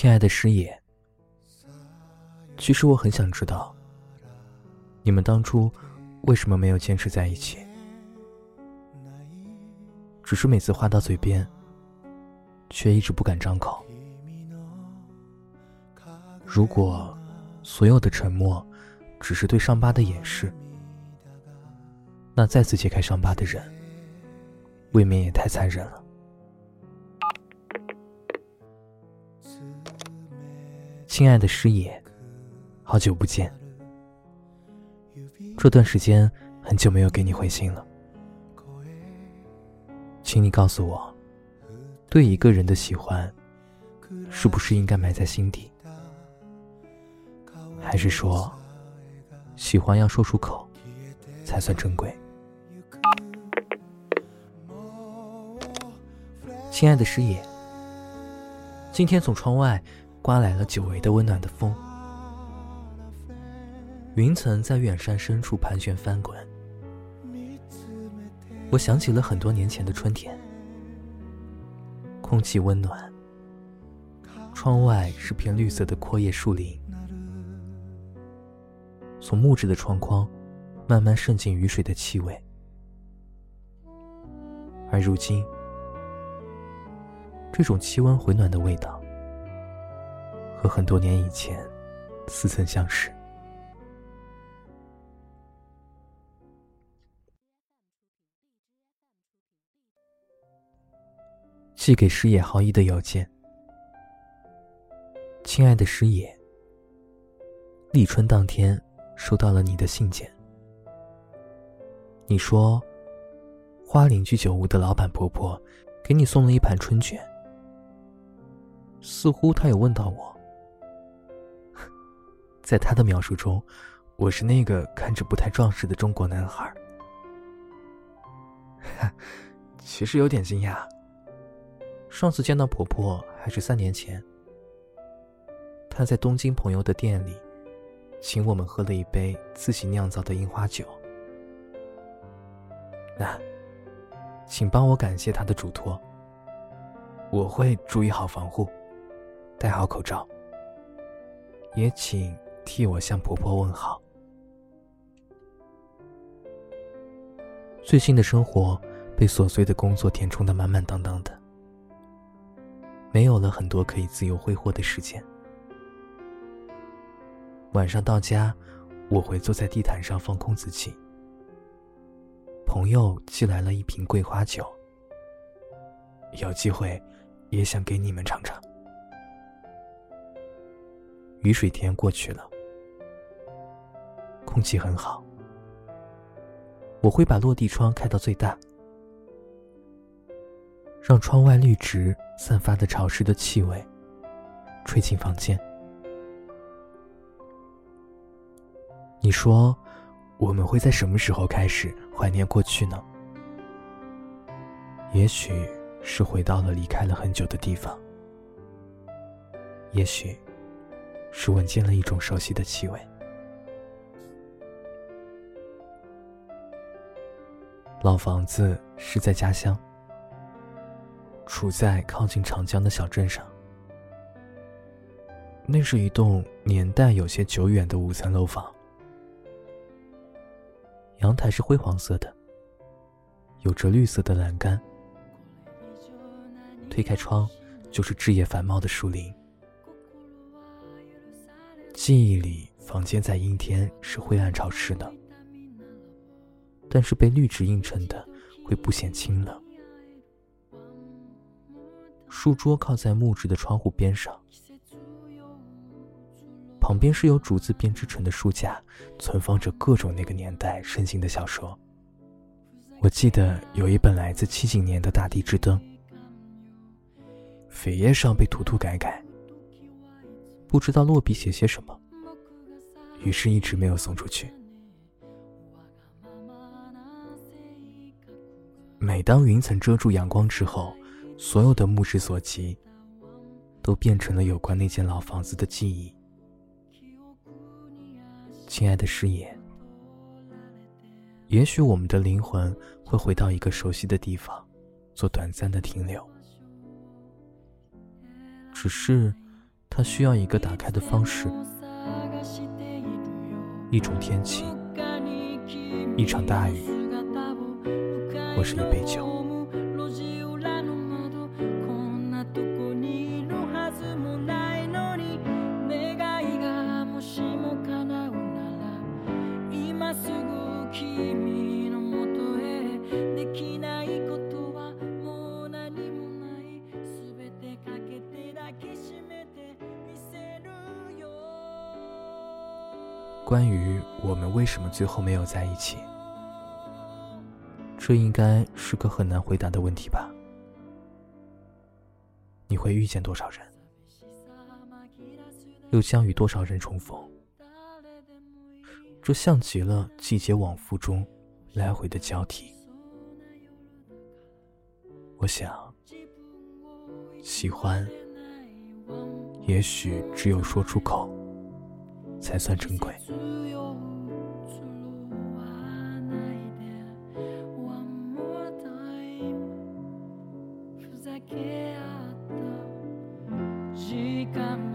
亲爱的师爷，其实我很想知道，你们当初为什么没有坚持在一起？只是每次话到嘴边，却一直不敢张口。如果所有的沉默只是对伤疤的掩饰，那再次揭开伤疤的人，未免也太残忍了。亲爱的师爷，好久不见。这段时间很久没有给你回信了，请你告诉我，对一个人的喜欢，是不是应该埋在心底，还是说，喜欢要说出口，才算珍贵？亲爱的师爷，今天从窗外。刮来了久违的温暖的风，云层在远山深处盘旋翻滚。我想起了很多年前的春天，空气温暖，窗外是片绿色的阔叶树林，从木质的窗框慢慢渗进雨水的气味，而如今，这种气温回暖的味道。和很多年以前似曾相识。寄给师野浩一的邮件，亲爱的师野，立春当天收到了你的信件。你说，花邻居酒屋的老板婆婆给你送了一盘春卷，似乎她有问到我。在他的描述中，我是那个看着不太壮实的中国男孩。其实有点惊讶。上次见到婆婆还是三年前，她在东京朋友的店里，请我们喝了一杯自己酿造的樱花酒。那，请帮我感谢她的嘱托。我会注意好防护，戴好口罩。也请。替我向婆婆问好。最近的生活被琐碎的工作填充的满满当当的，没有了很多可以自由挥霍的时间。晚上到家，我会坐在地毯上放空自己。朋友寄来了一瓶桂花酒，有机会也想给你们尝尝。雨水天过去了。空气很好，我会把落地窗开到最大，让窗外绿植散发的潮湿的气味吹进房间。你说，我们会在什么时候开始怀念过去呢？也许是回到了离开了很久的地方，也许是闻见了一种熟悉的气味。老房子是在家乡，处在靠近长江的小镇上。那是一栋年代有些久远的五层楼房，阳台是灰黄色的，有着绿色的栏杆。推开窗，就是枝叶繁茂的树林。记忆里，房间在阴天是灰暗潮湿的。但是被绿植映衬的，会不显清冷。书桌靠在木质的窗户边上，旁边是由竹子编织成的书架，存放着各种那个年代盛行的小说。我记得有一本来自七几年的《大地之灯》，扉页上被涂涂改改，不知道落笔写些什么，于是一直没有送出去。每当云层遮住阳光之后，所有的目之所及，都变成了有关那间老房子的记忆。亲爱的师爷，也许我们的灵魂会回到一个熟悉的地方，做短暂的停留。只是，它需要一个打开的方式，一种天气，一场大雨，或是一杯酒。关于我们为什么最后没有在一起，这应该是个很难回答的问题吧？你会遇见多少人，又将与多少人重逢？这像极了季节往复中来回的交替。我想，喜欢，也许只有说出口。才算珍贵。だけあった。時間